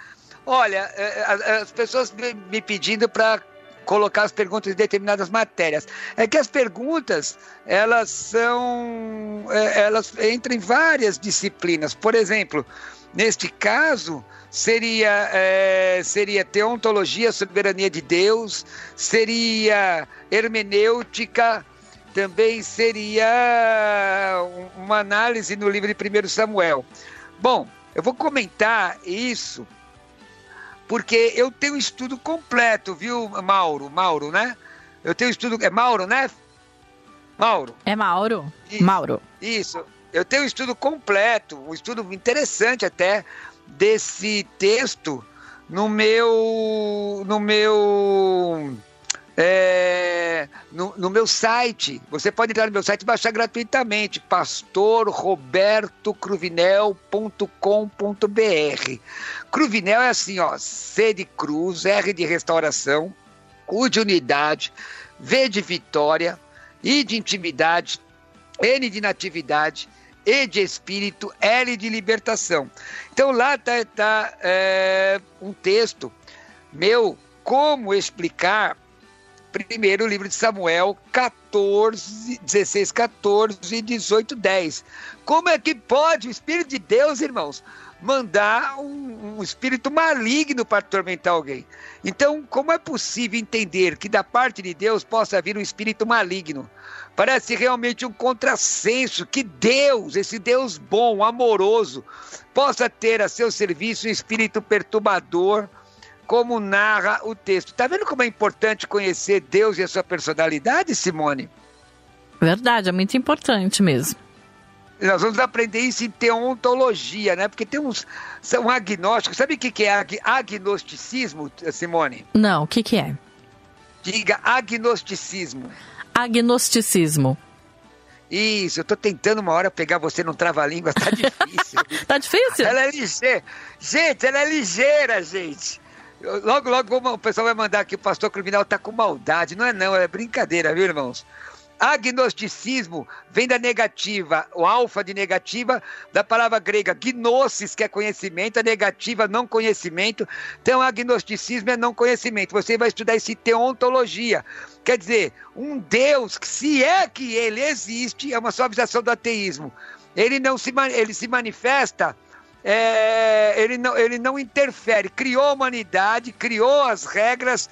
Olha, é, a- as pessoas me, pedindo para colocar as perguntas em determinadas matérias. É que as perguntas, elas são. é, Elas entram em várias disciplinas. Por exemplo, neste caso, seria, é, seria teontologia, soberania de Deus, seria hermenêutica. Também seria um- uma análise no livro de 1 Samuel. Bom, eu vou comentar isso porque eu tenho um estudo completo, viu, Mauro? Mauro, né? Eu tenho um estudo. É Mauro, né? Mauro, É Mauro? Isso. Mauro. isso. Eu tenho um estudo completo, um estudo interessante até desse texto no meu. no meu. é, no, no meu site. Você pode entrar no meu site e baixar gratuitamente, pastorrobertocruvinel.com.br. Cruvinel é assim, ó, C de cruz, R de restauração, U de unidade, V de vitória, I de intimidade, N de natividade, E de espírito, L de libertação. Então lá está tá, é, um texto meu, como explicar primeiro livro de Samuel 14, 16, 14 e 18, 10. Como é que pode o Espírito de Deus, irmãos, mandar um, um espírito maligno para atormentar alguém? Então, como é possível entender que da parte de Deus possa vir um espírito maligno? Parece realmente um contrassenso que Deus, esse Deus bom, amoroso, possa ter a seu serviço um espírito perturbador, como narra o texto. Tá vendo como é importante conhecer Deus e a sua personalidade, Simone? Verdade, é muito importante mesmo. Nós vamos aprender isso em teontologia, né? Porque tem uns. São agnósticos. Sabe o que que é ag- agnosticismo, Simone? Não, o que, que é? Diga agnosticismo. Agnosticismo. Isso, eu tô tentando uma hora pegar você num trava-língua, tá difícil. [LAUGHS] Tá difícil? ela é ligeira. Gente, ela é ligeira, gente. Logo, logo o pessoal vai mandar que o pastor criminal tá com maldade. Não é não, é brincadeira, viu, irmãos? Agnosticismo vem da negativa, o alfa de negativa, da palavra grega gnosis, que é conhecimento, a negativa não conhecimento. Então, agnosticismo é não conhecimento. Você vai estudar isso em teontologia. Quer dizer, um Deus se é que ele existe, é uma suavização do ateísmo. Ele não se, ele se manifesta é, ele, não, ele não interfere, criou a humanidade, criou as regras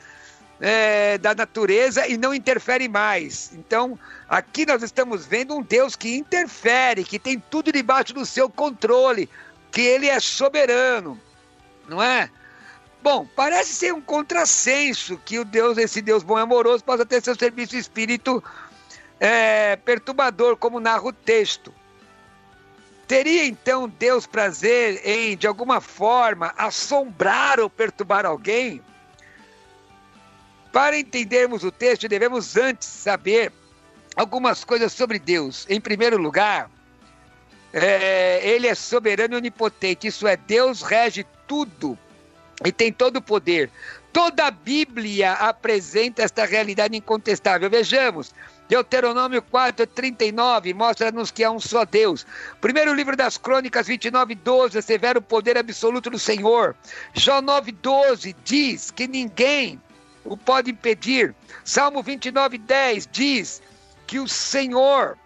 é, da natureza e não interfere mais. Então, aqui nós estamos vendo um Deus que interfere, que tem tudo debaixo do seu controle, que ele é soberano, não é? Bom, parece ser um contrassenso que o Deus, esse Deus bom e amoroso, possa ter seu serviço espírito é, perturbador, como narra o texto. Teria então Deus prazer em, de alguma forma, assombrar ou perturbar alguém? Para entendermos o texto, devemos antes saber algumas coisas sobre Deus. Em primeiro lugar, é, ele é soberano e onipotente, isso é, Deus rege tudo e tem todo o poder. Toda a Bíblia apresenta esta realidade incontestável. Vejamos, Deuteronômio 4, 39 mostra-nos que há um só Deus. Primeiro livro das Crônicas 29, 12, severo poder absoluto do Senhor. Jó 9, 12 diz que ninguém o pode impedir. Salmo 29, 10 diz que o Senhor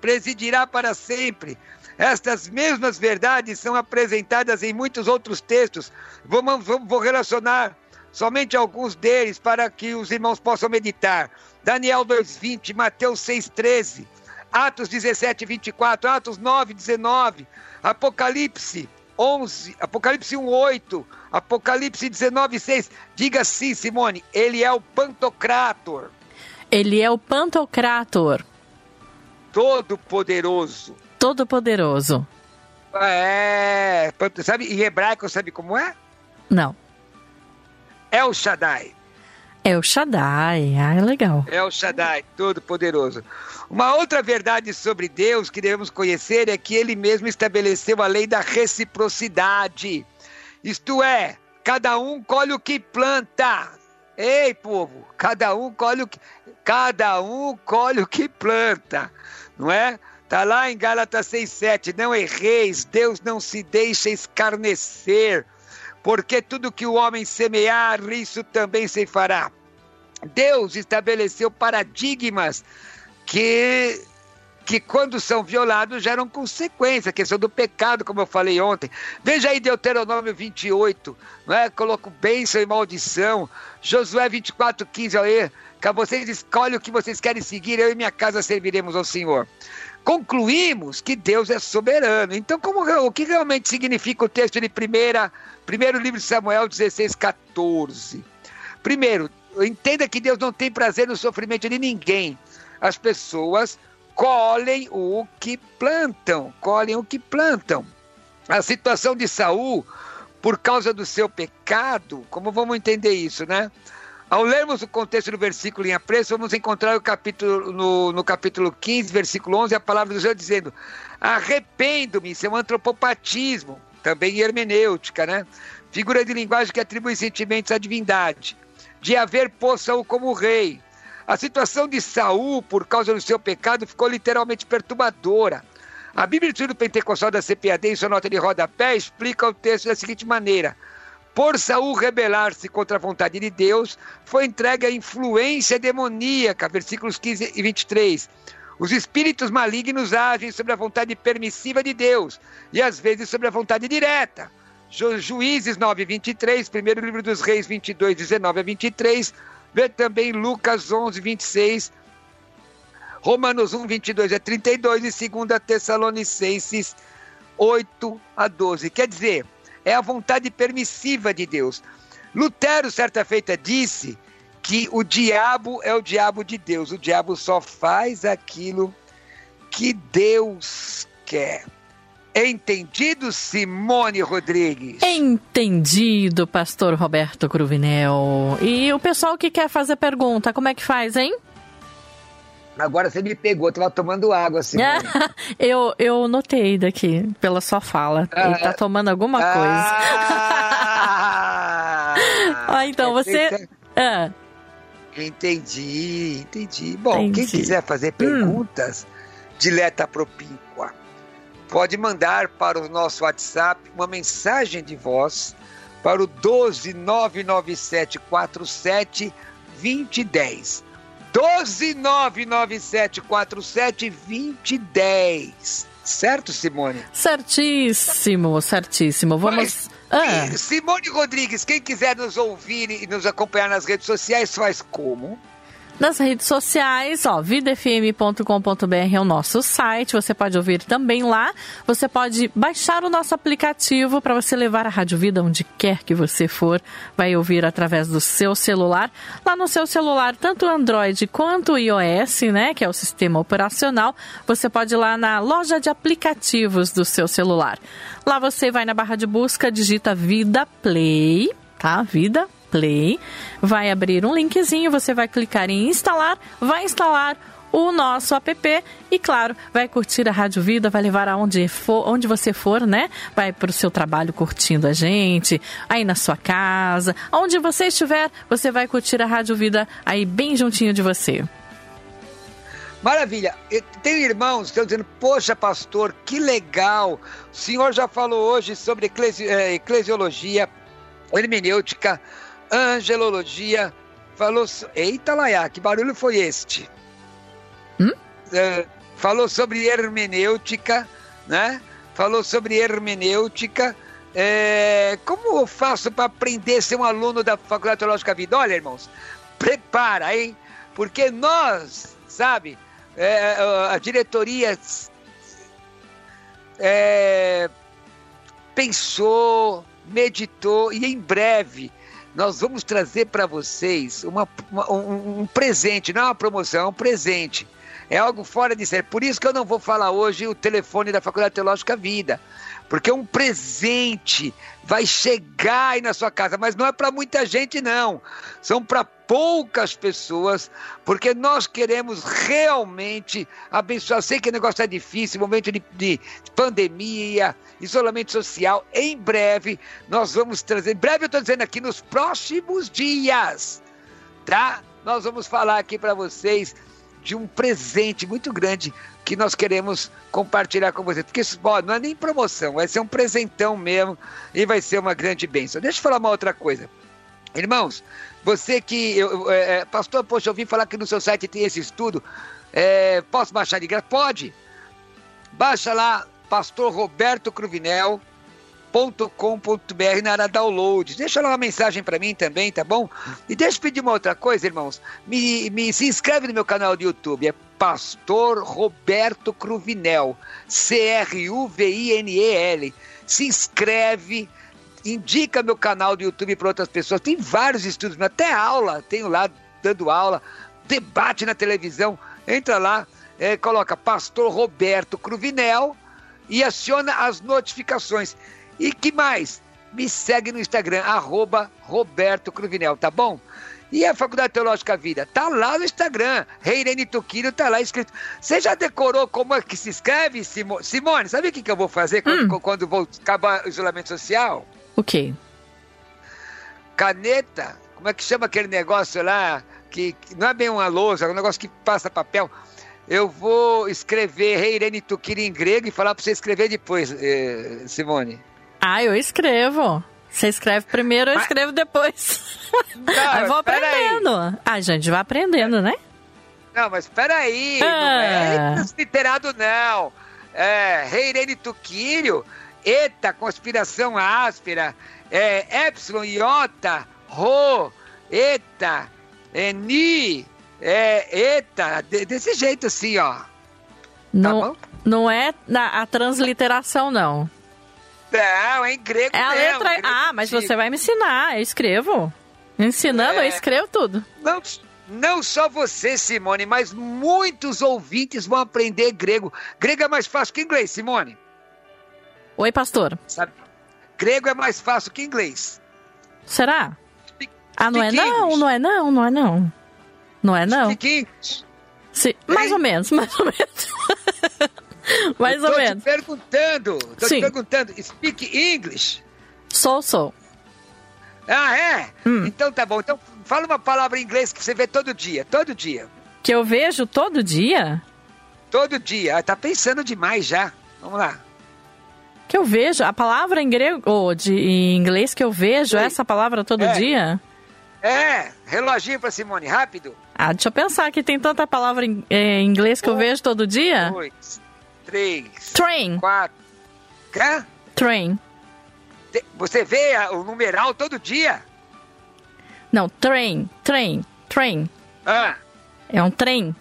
presidirá para sempre. Estas mesmas verdades são apresentadas em muitos outros textos. Vou, relacionar somente alguns deles para que os irmãos possam meditar. Daniel 2:20, Mateus 6:13, Atos 17, 24, Atos 9, 19, Apocalipse 11, Apocalipse 1, 8, Apocalipse 19, 6. Diga sim, Simone, ele é o Pantocrator. Ele é o Pantocrator. Todo-poderoso. Todo-poderoso. É, sabe, em hebraico sabe como é? Não. El Shaddai. El Shaddai, ah, é legal. El Shaddai, todo-poderoso. Uma outra verdade sobre Deus que devemos conhecer é que ele mesmo estabeleceu a lei da reciprocidade. Isto é, cada um colhe o que planta. Ei, povo, cada um colhe o que cada um colhe o que planta, não é? Tá lá em Gálatas 6:7, não erreis, Deus não se deixa escarnecer porque tudo que o homem semear, isso também se fará. Deus estabeleceu paradigmas que que quando são violados geram consequência, a questão do pecado, como eu falei ontem. Veja aí Deuteronômio 28, não é? Coloco bênção e maldição. Josué 24, 15, aí, que vocês escolhem o que vocês querem seguir, eu e minha casa serviremos ao Senhor concluímos que Deus é soberano. Então, como, o que realmente significa o texto de primeira, primeiro livro de Samuel 16, 14? Primeiro, entenda que Deus não tem prazer no sofrimento de ninguém. As pessoas colhem o que plantam, colhem o que plantam. A situação de Saul, por causa do seu pecado, como vamos entender isso, né? Ao lermos o contexto do versículo em apreço, vamos encontrar o capítulo, no, no capítulo 15, versículo 11, a palavra do Senhor dizendo: Arrependo-me, isso é um antropopatismo, também hermenêutica, né? Figura de linguagem que atribui sentimentos à divindade. De haver poça-o como rei. A situação de Saul, por causa do seu pecado, ficou literalmente perturbadora. A Bíblia do Pentecostal da CPAD, em sua nota de rodapé, explica o texto da seguinte maneira: por Saul rebelar-se contra a vontade de Deus, foi entregue à influência demoníaca, versículos 15 e 23. Os espíritos malignos agem sobre a vontade permissiva de Deus e às vezes sobre a vontade direta. Ju Juízes 9, 23, primeiro livro dos Reis 22, 19 a 23. Vê também Lucas 11, 26. Romanos 1, 22 a 32 e 2 Tessalonicenses 8 a 12. Quer dizer, é a vontade permissiva de Deus. Lutero, certa feita, disse que o diabo é o diabo de Deus. O diabo só faz aquilo que Deus quer. Entendido, Simone Rodrigues? Entendido, pastor Roberto Cruvinel. E o pessoal que quer fazer pergunta, como é que faz, hein? Agora você me pegou, eu tava tomando água [LAUGHS] assim. eu, eu notei daqui, pela sua fala. Ah, Ele tá tomando alguma ah, coisa. [LAUGHS] ah, então é você. Ah. Entendi, entendi. Bom, entendi. quem quiser fazer hum. perguntas, hum. dileta propíqua, pode mandar para o nosso WhatsApp uma mensagem de voz para o 1299747 2010. 12997472010. Certo, Simone? Certíssimo, certíssimo. Vamos. ah. Simone Rodrigues, quem quiser nos ouvir e nos acompanhar nas redes sociais, faz como? Nas redes sociais, ó, vidafm.com.br é o nosso site, você pode ouvir também lá. Você pode baixar o nosso aplicativo para você levar a Rádio Vida onde quer que você for, vai ouvir através do seu celular. Lá no seu celular, tanto Android quanto iOS, né, que é o sistema operacional, você pode ir lá na loja de aplicativos do seu celular. Lá você vai na barra de busca, digita Vida Play, tá? Vida Play, vai abrir um linkzinho, você vai clicar em instalar, vai instalar o nosso app e, claro, vai curtir a Rádio Vida, vai levar aonde for, onde você for, né? Vai para o seu trabalho curtindo a gente, aí na sua casa, onde você estiver, você vai curtir a Rádio Vida aí bem juntinho de você. Maravilha. Tem irmãos que estão dizendo, poxa, pastor, que legal. O senhor já falou hoje sobre eclesi eh, eclesiologia, hermenêutica, angelologia. Falou. Eita, Laia, que barulho foi este? Hum? Uh, falou sobre hermenêutica, né? Falou sobre hermenêutica. É, como eu faço para aprender a ser um aluno da Faculdade Teológica Vida? Olha, irmãos, prepara, hein? Porque nós, sabe, é, a diretoria é, pensou, meditou e em breve nós vamos trazer para vocês uma, uma, um, um, presente, não é uma promoção, é um presente. É algo fora de série. Por isso que eu não vou falar hoje o telefone da Faculdade Teológica Vida. Porque um presente vai chegar aí na sua casa, mas não é para muita gente, não. São para poucas pessoas, porque nós queremos realmente abençoar. Sei que o negócio é difícil, momento de, de pandemia, isolamento social. Em breve, nós vamos trazer. Em breve, eu estou dizendo aqui, nos próximos dias, tá? Nós vamos falar aqui para vocês de um presente muito grande que nós queremos compartilhar com vocês. Porque isso não é nem promoção, vai ser um presentão mesmo e vai ser uma grande bênção. Deixa eu falar uma outra coisa. Irmãos, você que. Eu, é, é, pastor, poxa, eu ouvi falar que no seu site tem esse estudo. É, posso baixar de graça? Pode. Baixa lá, pastor Roberto Cruvinel com.br na área download. Deixa lá uma mensagem para mim também, tá bom? E deixa eu pedir uma outra coisa, irmãos. Me, me se inscreve no meu canal do YouTube, é Pastor Roberto Cruvinel, C-R-U-V-I-N-E-L. Se inscreve, indica meu canal do YouTube para outras pessoas. Tem vários estudos, até aula, tenho lá dando aula, debate na televisão. Entra lá, é, coloca Pastor Roberto Cruvinel e aciona as notificações. E que mais? Me segue no Instagram, arroba Roberto Cruvinel, tá bom? E a Faculdade Teológica Vida? Tá lá no Instagram. Reirene Tuquino tá lá escrito. Você já decorou como é que se escreve, Simone? Sabe o que, que eu vou fazer quando, hum. quando vou acabar o isolamento social? O quê? Caneta. Como é que chama aquele negócio lá? Que, que não é bem uma lousa, é um negócio que passa papel. Eu vou escrever Reirene Tuquino em grego e falar para você escrever depois, eh, Simone. Ah, eu escrevo. Você escreve primeiro, eu escrevo depois. Não, [LAUGHS] eu vou aprendendo. Aí. Ah, gente, vai aprendendo, né? Não, mas peraí, ah. não é transliterado não. É, Rei Irene Tuquírio, eta, conspiração áspera, é, epsilon, iota, ro, eta, é, ni, é, eta, de, desse jeito assim, ó. Tá não, tá não é a transliteração, não. Não, é em grego É a mesmo, letra. Ah, mas você vai me ensinar, eu escrevo. Ensinando, é. eu escrevo tudo. Não, não só você, Simone, mas muitos ouvintes vão aprender grego. Grego é mais fácil que inglês, Simone. Oi, pastor. Sabe? Grego é mais fácil que inglês. Será? Speak, ah, não é não, não é não, não é não. Não é não. Sim, [LAUGHS] mais ou menos, mais ou menos. Mais ou menos. Te perguntando, tô Sim. te perguntando, speak English? Sou, sou. Ah, é? Hum. Então tá bom. Então fala uma palavra em inglês que você vê todo dia, todo dia. Que eu vejo todo dia? Todo dia. Ah, tá pensando demais já. Vamos lá. Que eu vejo, a palavra em grego, ou de em inglês que eu vejo, Oi. essa palavra todo é. dia? É, reloginho pra Simone, rápido. Ah, deixa eu pensar que tem tanta palavra em, é, em inglês que um, eu vejo todo dia. Dois, três, Train. quatro. Hã? Train. Você vê o numeral todo dia? Não, train, train, train. Ah. É um trem.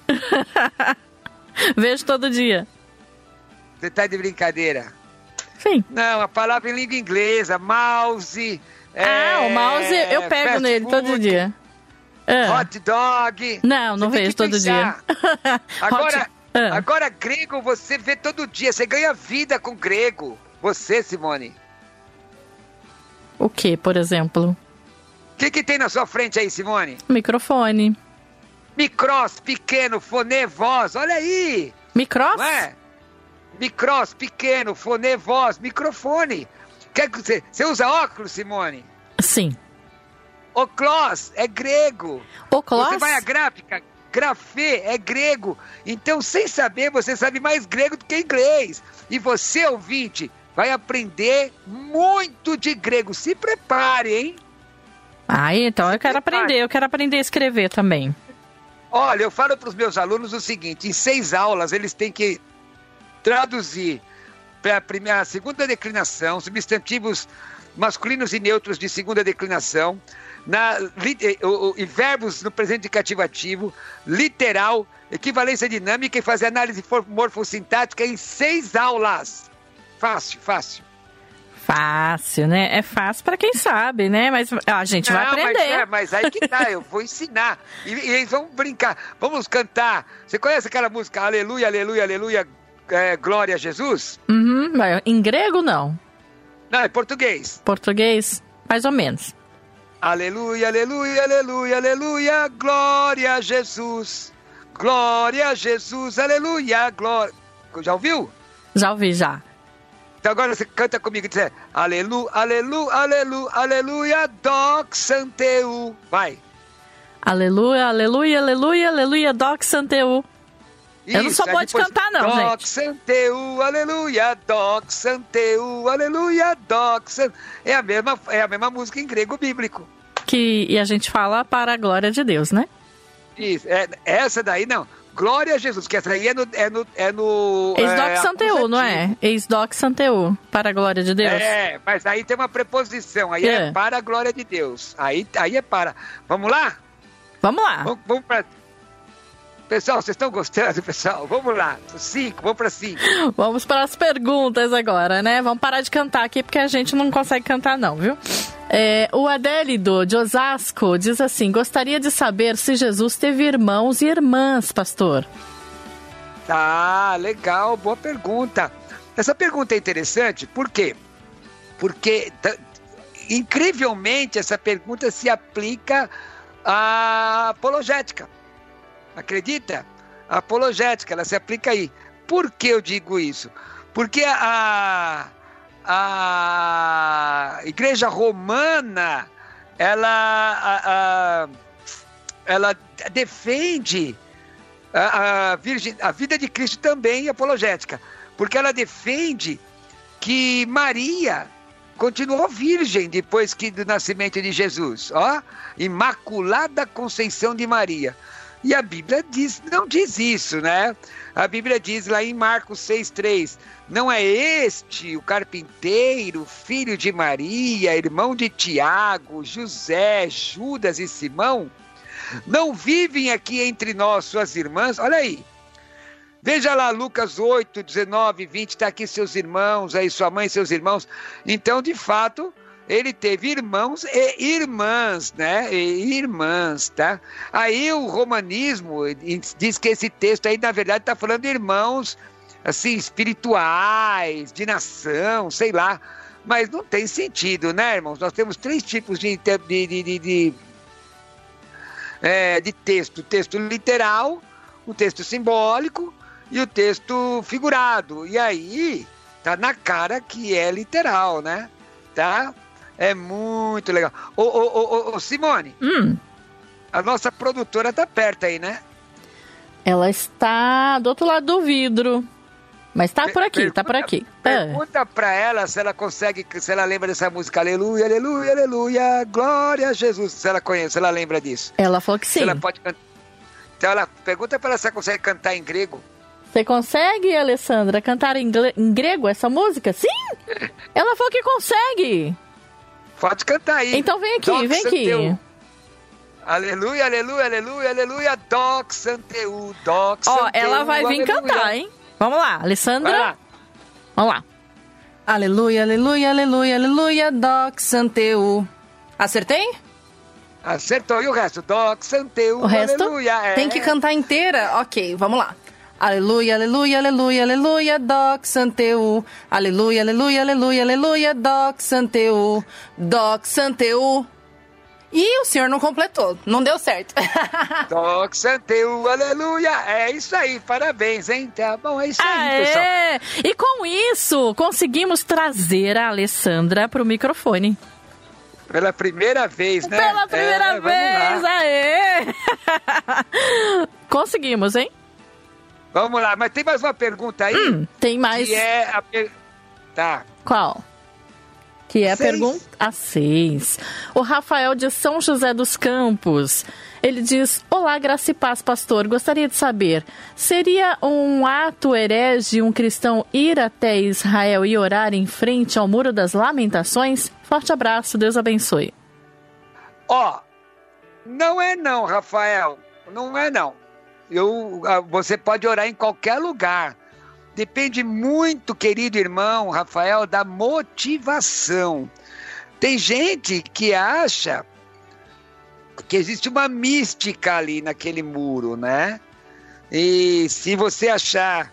[LAUGHS] Vejo todo dia. Você tá de brincadeira? Sim. Não, a palavra em língua inglesa, mouse. Ah, é, o mouse eu pego nele food, todo dia. Ah. Hot dog. Não, não vejo todo dia. [LAUGHS] Agora. Ah. Agora, grego você vê todo dia. Você ganha vida com grego. Você, Simone. O que, por exemplo? O que, que tem na sua frente aí, Simone? Microfone. Micros, pequeno, fonê, voz, olha aí. Micros? Não é? Micros, pequeno, fonê, voz, microfone. Quer que você, você usa óculos, Simone? Sim. Oclós é grego. Oclós? Você vai à gráfica, grafê é grego. Então, sem saber, você sabe mais grego do que inglês. E você, ouvinte, vai aprender muito de grego. Se prepare, hein? Ah, então eu quero aprender, eu quero aprender a escrever também. Olha, eu falo para os meus alunos o seguinte: em seis aulas eles têm que traduzir para a primeira, segunda declinação, substantivos masculinos e neutros de segunda declinação, na, li, o, e verbos no presente cativativo, literal, equivalência dinâmica e fazer análise morfossintática em seis aulas. Fácil, fácil. Fácil, né? É fácil para quem sabe, né? Mas a gente Não, vai aprender. Mas, é, mas aí que tá, [LAUGHS] eu vou ensinar. E, e, eles vão brincar. Vamos cantar. Você conhece aquela música Aleluia, Aleluia, Aleluia, é, Glória a Jesus? Uhum, em grego não. Não, é português. Português, mais ou menos. Aleluia, aleluia, aleluia, aleluia, glória a Jesus. Glória a Jesus, aleluia, glória. Já ouviu? Já ouvi, já. Então agora você canta comigo e diz: Aleluia, aleluia, aleluia, santeu. Vai. Aleluia, aleluia, aleluia, aleluia, doc santeu. Eu não sou boa de cantar, não, doc gente. Santeu, aleluia, doc santeu, aleluia, doc. É a mesma, é a mesma música em grego bíblico. Que, e a gente fala para a glória de Deus, né? Isso, é, essa daí não. Glória a Jesus, que essa aí é no. É no, é no Ex-doc é, Santeu, não é? Ex-doc Santeu, para a glória de Deus. É, mas aí tem uma preposição, aí é, É. para a glória de Deus. Aí, aí é para. Vamos lá? Vamos lá. Vamos, vamos para. Pessoal, vocês estão gostando, pessoal? Vamos lá. Cinco, vamos para cinco. Vamos para as perguntas agora, né? Vamos parar de cantar aqui porque a gente não consegue cantar, não, viu? É, o Adélido de Osasco diz assim: gostaria de saber se Jesus teve irmãos e irmãs, pastor. Tá, legal, boa pergunta. Essa pergunta é interessante, por quê? Porque, incrivelmente, essa pergunta se aplica à apologética. Acredita? A apologética, ela se aplica aí. Por que eu digo isso? Porque a, a igreja romana, ela, a- a- ela defende a, a, virgem, a vida de Cristo também apologética, porque ela defende que Maria continuou virgem depois que do nascimento de Jesus, ó, Imaculada Conceição de Maria. E a Bíblia diz, não diz isso, né? A Bíblia diz lá em Marcos 6,3: Não é este o carpinteiro, filho de Maria, irmão de Tiago, José, Judas e Simão? Não vivem aqui entre nós suas irmãs? Olha aí. Veja lá, Lucas 8, 19, 20, está aqui seus irmãos, aí sua mãe seus irmãos. Então, de fato, ele teve irmãos e irmãs, né? E irmãs, tá? Aí o romanismo diz que esse texto aí, na verdade, está falando de irmãos, assim, espirituais, de nação, sei lá. Mas não tem sentido, né, irmãos? Nós temos três tipos de, de, de, de, é, de texto: o texto literal, o texto simbólico e o texto figurado. E aí tá na cara que é literal, né? Tá? É muito legal. Ô, ô, ô, ô, Simone, Hum, a nossa produtora tá perto aí, né? ela está do outro lado do vidro. Mas tá por aqui, tá por aqui. É. Pergunta pra ela se ela consegue, se ela lembra dessa música Aleluia, Aleluia, Aleluia, Glória a Jesus. Se ela conhece, se ela lembra disso. Ela falou que Se sim. ela pode cantar. Então ela pergunta pra ela se ela consegue cantar em grego. Você consegue, Alessandra, cantar em grego essa música? Sim! [LAUGHS] Ela falou que consegue! Pode cantar aí. Então vem aqui, Doc vem aqui. Santeu. Aleluia, aleluia, aleluia, aleluia, Doc Santeu, Doc Ó, Santeu, ela vai vir aleluia. cantar, hein? Vamos lá, Alessandra. Lá. Vamos lá. Aleluia, aleluia, aleluia, aleluia, Doc Santeu. Acertei? Acertou. E o resto? Doc Santeu, O resto? aleluia. É. Tem que cantar inteira? Ok, vamos lá. Aleluia, aleluia, aleluia, aleluia, Doc Santeu. Aleluia, aleluia, aleluia, aleluia. Doc Santeu. E o senhor não completou, não deu certo. [LAUGHS] Doxanteu, aleluia. É isso aí, parabéns, hein? Tá bom, é isso aí, pessoal. Aê! E com isso, conseguimos trazer a Alessandra para o microfone. Pela primeira vez, né? Pela primeira É, vez, aê! [LAUGHS] Conseguimos, hein? Vamos lá, mas tem mais uma pergunta aí? Hum, tem mais. Que é a per... Tá. Qual? Que é a Seis. pergunta a seis. O Rafael de São José dos Campos. Ele diz: Olá, graça e paz, pastor. Gostaria de saber: seria um ato herege um cristão ir até Israel e orar em frente ao Muro das Lamentações? Forte abraço, Deus abençoe. Ó, não é não, Rafael. Não é não. Eu, ah, você pode orar em qualquer lugar. Depende muito, querido irmão Rafael, da motivação. Tem gente que acha que existe uma mística ali naquele muro, né? E se você achar.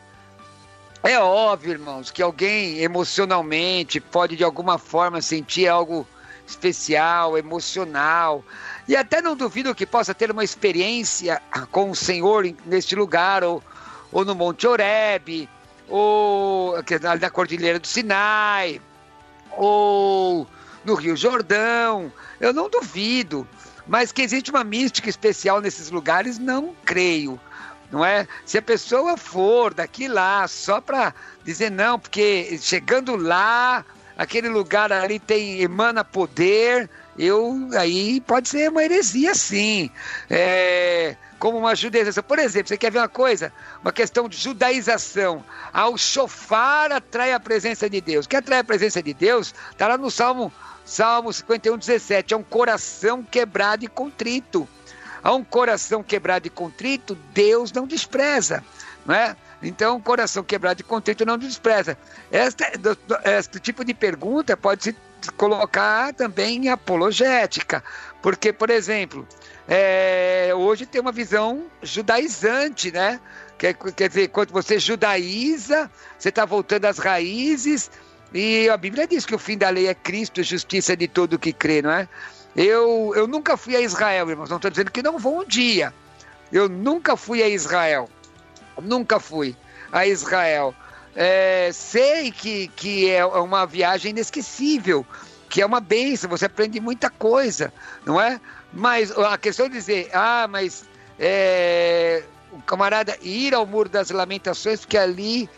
É óbvio, irmãos, que alguém emocionalmente pode de alguma forma sentir algo especial, emocional. E até não duvido que possa ter uma experiência com o Senhor neste lugar, ou, ou no Monte Oreb, ou na Cordilheira do Sinai, ou no Rio Jordão. Eu não duvido. Mas que existe uma mística especial nesses lugares, não creio. Não é? Se a pessoa for daqui lá só para dizer não, porque chegando lá, aquele lugar ali tem emana poder, eu aí pode ser uma heresia sim. É, como uma judaização. Por exemplo, você quer ver uma coisa? Uma questão de judaização. Ao chofar atrai a presença de Deus. O que atrai a presença de Deus está lá no Salmo, Salmo 51, 17. É um coração quebrado e contrito. A um coração quebrado e contrito, Deus não despreza, não é? Então, coração quebrado e contrito não despreza. Do- este tipo de pergunta pode se colocar também apologética, porque, por exemplo, é, hoje tem uma visão judaizante, né? Quer, quer dizer, quando você judaiza, você está voltando às raízes, e a Bíblia diz que o fim da lei é Cristo, justiça de todo que crê, não é? Eu, eu nunca fui a Israel, irmãos. Não estou dizendo que não vou um dia. Eu nunca fui a Israel. Nunca fui a Israel. É, sei que, que é uma viagem inesquecível, que é uma bênção, você aprende muita coisa, não é? Mas a questão de dizer, ah, mas é, o camarada ir ao Muro das Lamentações, porque ali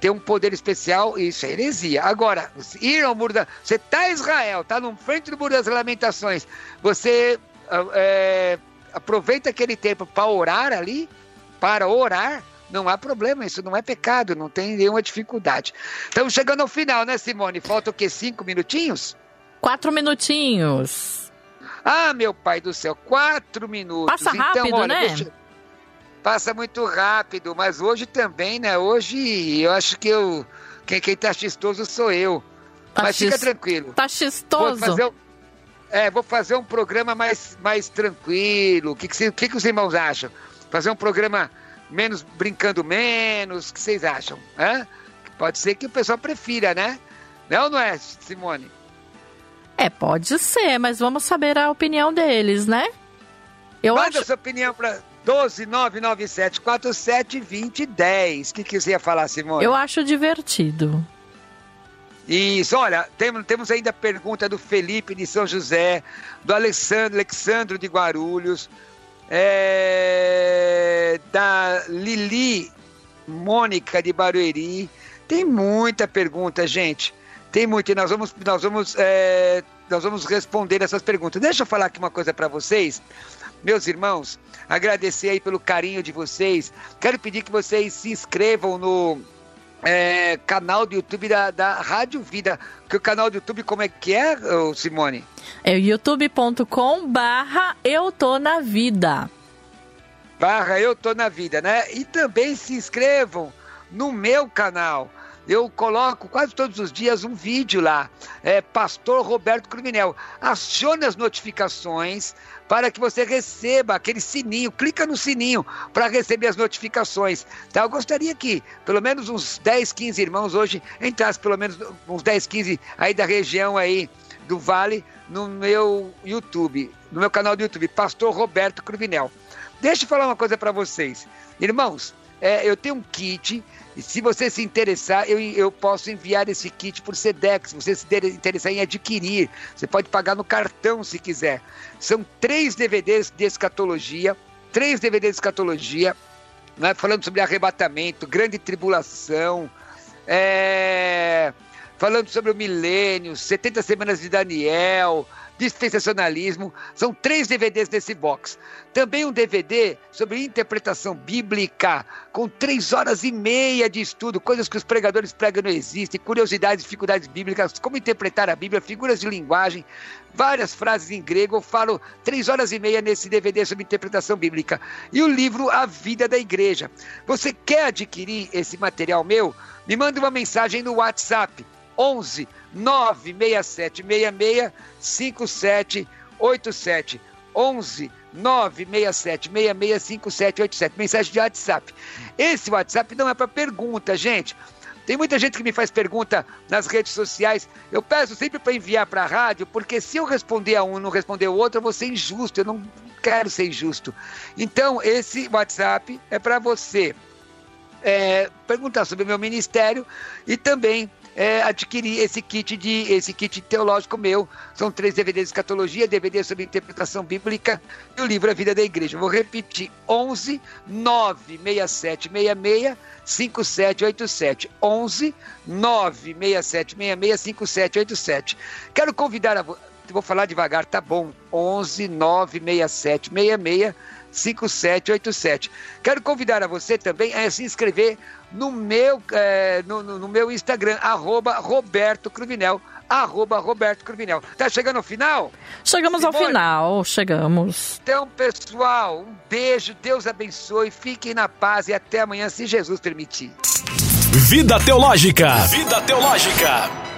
tem um poder especial, isso é heresia. Agora, ir ao Muro da... Você está em Israel, está no frente do Muro das Lamentações, você ah, é, aproveita aquele tempo para orar ali, para orar, não há problema, isso não é pecado, não tem nenhuma dificuldade. Estamos chegando ao final, né, Simone? Falta o quê? Cinco minutinhos? Quatro minutinhos. Ah, meu pai do céu, quatro minutos. Passa rápido, então, olha, né? deixa- Passa muito rápido, mas hoje também, né? Hoje eu acho que eu. Quem, quem tá chistoso sou eu. Tá mas fica tranquilo. Tá Vou chistoso. fazer é, vou fazer um programa mais, mais tranquilo. O que, que, que, que os irmãos acham? Fazer um programa menos brincando menos. O que vocês acham? Hã? Pode ser que o pessoal prefira, né? Não não é, Simone? É, pode ser, mas vamos saber a opinião deles, né? Eu Manda acho. sua opinião para 12997 472010. O que, que você ia falar, Simone? Eu acho divertido. Isso, olha, temos, temos ainda a pergunta do Felipe de São José, do Alessandro, Alexandro de Guarulhos, é, da Lili Mônica de Barueri. Tem muita pergunta, gente. Tem muito, e nós vamos, nós vamos, é, nós vamos responder essas perguntas. Deixa eu falar aqui uma coisa para vocês. Meus irmãos, agradecer aí pelo carinho de vocês. Quero pedir que vocês se inscrevam no é, canal do YouTube da, da Rádio Vida. Que o canal do YouTube, como é que é, Simone? É youtube.com barra eu tô na vida. Barra Eu Tô Na Vida, né? E também se inscrevam no meu canal. Eu coloco quase todos os dias um vídeo lá. É Pastor Roberto Cruminel. Acione as notificações para que você receba aquele sininho. Clica no sininho para receber as notificações. Tá? Eu gostaria que pelo menos uns 10, 15 irmãos hoje entrassem, pelo menos uns 10, 15 aí da região aí do Vale no meu YouTube, no meu canal do YouTube, Pastor Roberto Cruvinel. Deixa eu falar uma coisa para vocês. Irmãos, é, eu tenho um kit, e se você se interessar, eu, eu posso enviar esse kit por Sedex. Se você se interessar em adquirir, você pode pagar no cartão se quiser. São três DVDs de escatologia, três DVDs de escatologia, né, falando sobre arrebatamento, grande tribulação, é, falando sobre o milênio, 70 semanas de Daniel, dispensacionalismo. São três DVDs nesse box. Também um DVD sobre interpretação bíblica, com três horas e meia de estudo, coisas que os pregadores pregam não existem, curiosidades, dificuldades bíblicas, como interpretar a Bíblia, figuras de linguagem, várias frases em grego. Eu falo três horas e meia nesse DVD sobre interpretação bíblica. E o livro A Vida da Igreja. Você quer adquirir esse material meu? Me manda uma mensagem no WhatsApp 11 96766 5787 11 967665787 mensagem de WhatsApp. Esse WhatsApp não é para pergunta, gente. Tem muita gente que me faz pergunta nas redes sociais. Eu peço sempre para enviar para a rádio, porque se eu responder a um e não responder o outro, eu vou ser injusto. Eu não quero ser injusto. Então, esse WhatsApp é para você é, perguntar sobre o meu ministério e também é, adquirir esse kit de esse kit teológico meu. São três DVDs de escatologia, DVD sobre interpretação bíblica e o livro A Vida da Igreja. Vou repetir: 11 96766 5787. 11 96766 5787. Quero convidar a vou falar devagar, tá bom. 11 96766 5787. Quero convidar a você também a se inscrever no meu, é, no, no, meu Instagram, arroba Roberto Cruvinel. Arroba Roberto Cruvinel. Tá chegando ao final? Chegamos Simone? ao final, chegamos. Então, pessoal, um beijo, Deus abençoe, fiquem na paz e até amanhã, se Jesus permitir. Vida Teológica. Vida Teológica.